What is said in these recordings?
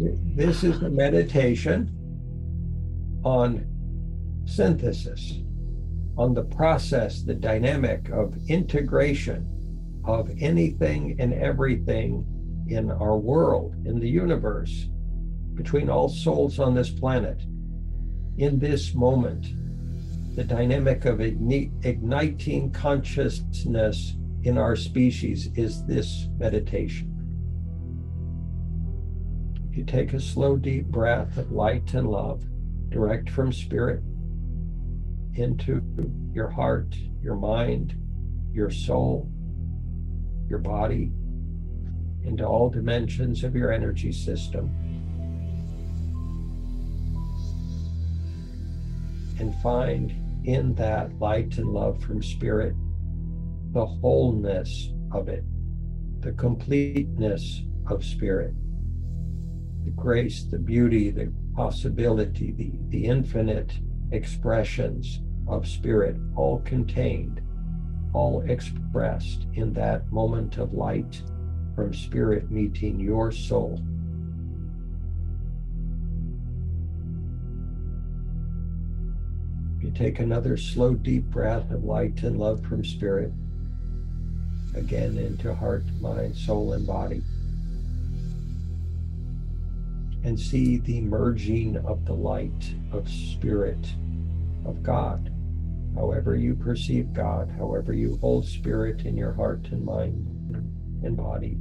This is a meditation on synthesis, on the process, the dynamic of integration of anything and everything in our world, in the universe, between all souls on this planet. In this moment, the dynamic of igniting consciousness in our species is this meditation. You take a slow, deep breath of light and love, direct from spirit into your heart, your mind, your soul, your body, into all dimensions of your energy system. And find in that light and love from spirit the wholeness of it, the completeness of spirit, the grace, the beauty, the possibility, the, the infinite expressions of spirit, all contained, all expressed in that moment of light from spirit meeting your soul. You take another slow, deep breath of light and love from spirit, again into heart, mind, soul, and body and see the merging of the light of spirit of God. However, you perceive God, however, you hold spirit in your heart and mind and body,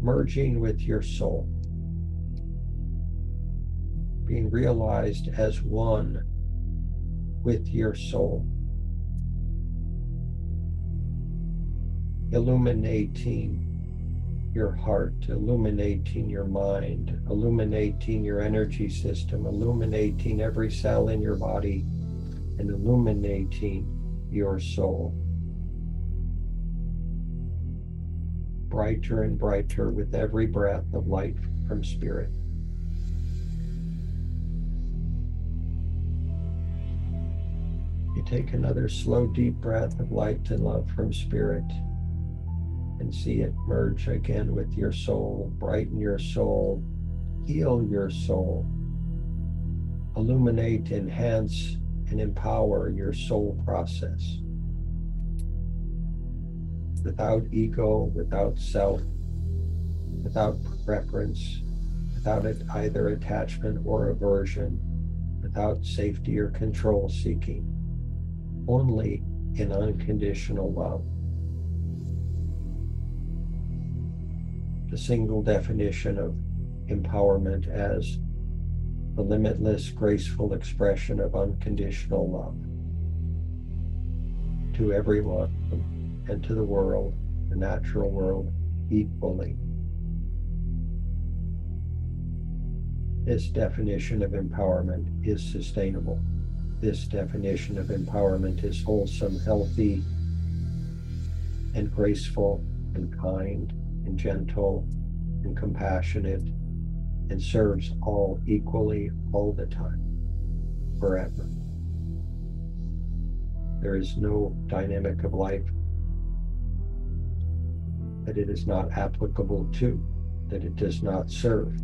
merging with your soul, being realized as one with your soul, illuminating your heart, illuminating your mind, illuminating your energy system, illuminating every cell in your body, and illuminating your soul. Brighter and brighter with every breath of light from Spirit. You take another slow, deep breath of light and love from Spirit and see it merge again with your soul, brighten your soul, heal your soul, illuminate, enhance, and empower your soul process. Without ego, without self, without preference, without it either attachment or aversion, without safety or control seeking, only in unconditional love. The single definition of empowerment as the limitless, graceful expression of unconditional love to everyone and to the world, the natural world, equally. This definition of empowerment is sustainable. This definition of empowerment is wholesome, healthy, and graceful and kind and gentle and compassionate and serves all equally all the time, forever. There is no dynamic of life that it is not applicable to, that it does not serve,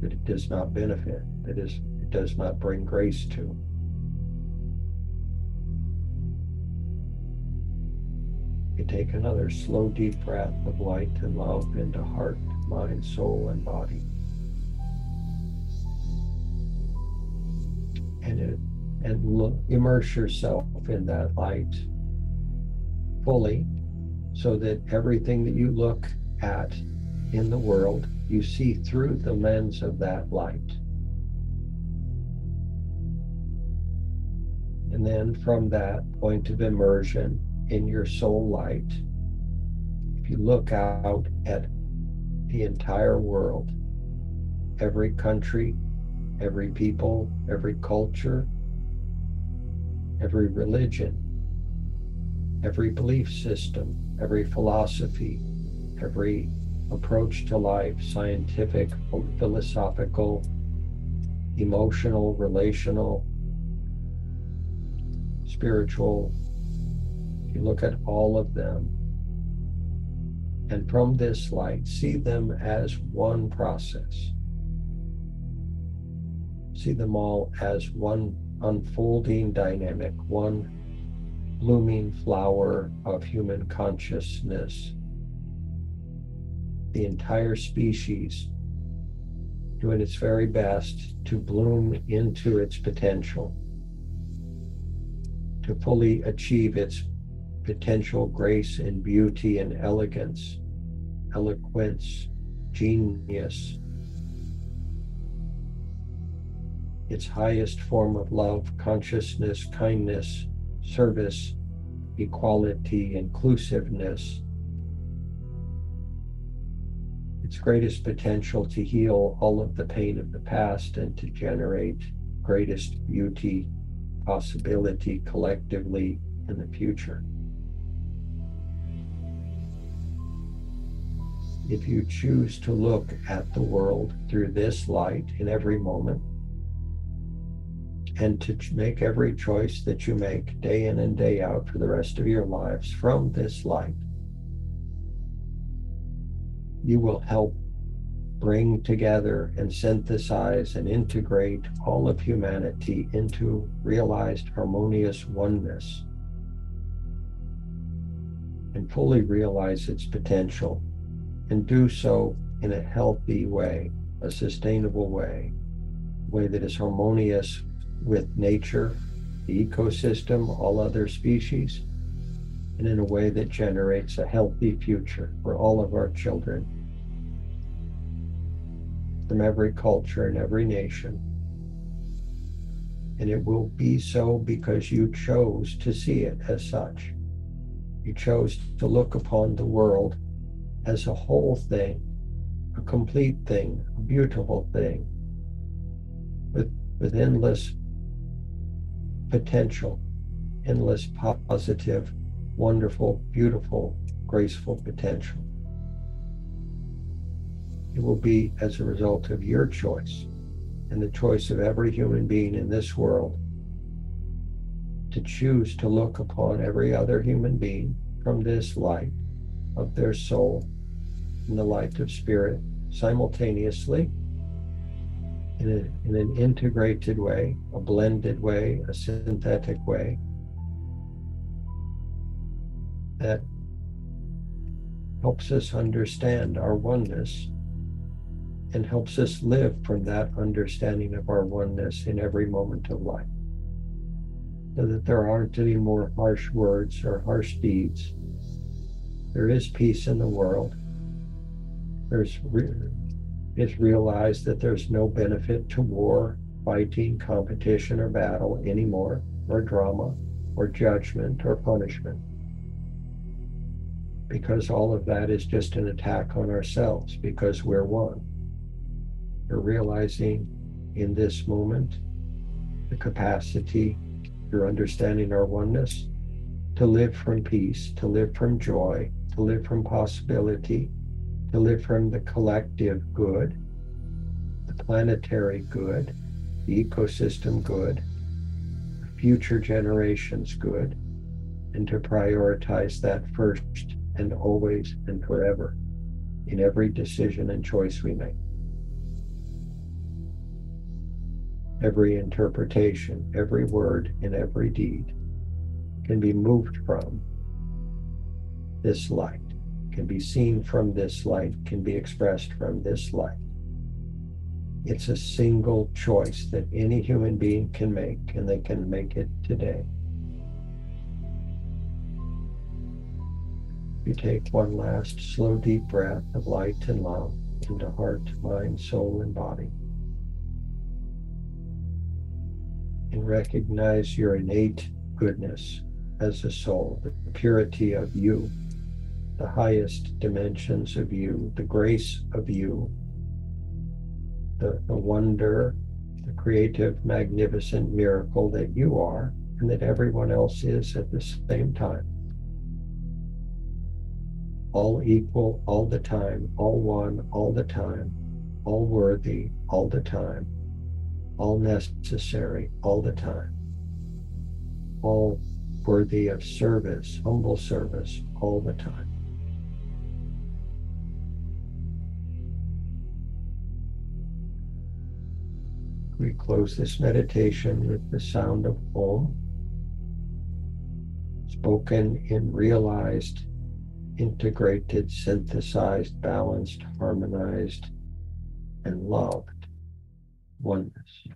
that it does not benefit, that is, it does not bring grace to. Take another slow, deep breath of light and love into heart, mind, soul, and body. And, it, and look, immerse yourself in that light fully so that everything that you look at in the world, you see through the lens of that light. And then from that point of immersion, in your soul light, if you look out at the entire world, every country, every people, every culture, every religion, every belief system, every philosophy, every approach to life, scientific, philosophical, emotional, relational, spiritual, you look at all of them And from this light, see them as one process. See them all as one unfolding dynamic, one blooming flower of human consciousness. The entire species doing its very best to bloom into its potential, to fully achieve its potential grace and beauty and elegance, eloquence, genius, its highest form of love, consciousness, kindness, service, equality, inclusiveness, its greatest potential to heal all of the pain of the past and to generate greatest beauty, possibility collectively in the future. If you choose to look at the world through this light in every moment, and to make every choice that you make day in and day out for the rest of your lives from this light, you will help bring together and synthesize and integrate all of humanity into realized harmonious oneness and fully realize its potential and do so in a healthy way, a sustainable way, a way that is harmonious with nature, the ecosystem, all other species, and in a way that generates a healthy future for all of our children from every culture and every nation. And it will be so because you chose to see it as such. You chose to look upon the world as a whole thing, a complete thing, a beautiful thing, with, with endless potential, endless positive, wonderful, beautiful, graceful potential. It will be as a result of your choice and the choice of every human being in this world to choose to look upon every other human being from this light of their soul in the light of spirit simultaneously in, a, in an integrated way, a blended way, a synthetic way that helps us understand our oneness and helps us live from that understanding of our oneness in every moment of life. So that there aren't any more harsh words or harsh deeds. There is peace in the world. There's it's realized that there's no benefit to war, fighting, competition, or battle anymore, or drama, or judgment, or punishment. Because all of that is just an attack on ourselves because we're one. We're realizing in this moment the capacity through understanding our oneness to live from peace, to live from joy, to live from possibility, to live from the collective good, the planetary good, the ecosystem good, future generations good, and to prioritize that first and always and forever in every decision and choice we make. Every interpretation, every word, and every deed can be moved from this light can be seen from this light, can be expressed from this light. It's a single choice that any human being can make, and they can make it today. You take one last slow, deep breath of light and love into heart, mind, soul, and body. And recognize your innate goodness as a soul, the purity of you the highest dimensions of you, the grace of you, the, the wonder, the creative, magnificent miracle that you are and that everyone else is at the same time. All equal, all the time, all one, all the time, all worthy, all the time, all necessary, all the time, all worthy of service, humble service, all the time. We close this meditation with the sound of Om, spoken in realized, integrated, synthesized, balanced, harmonized, and loved oneness.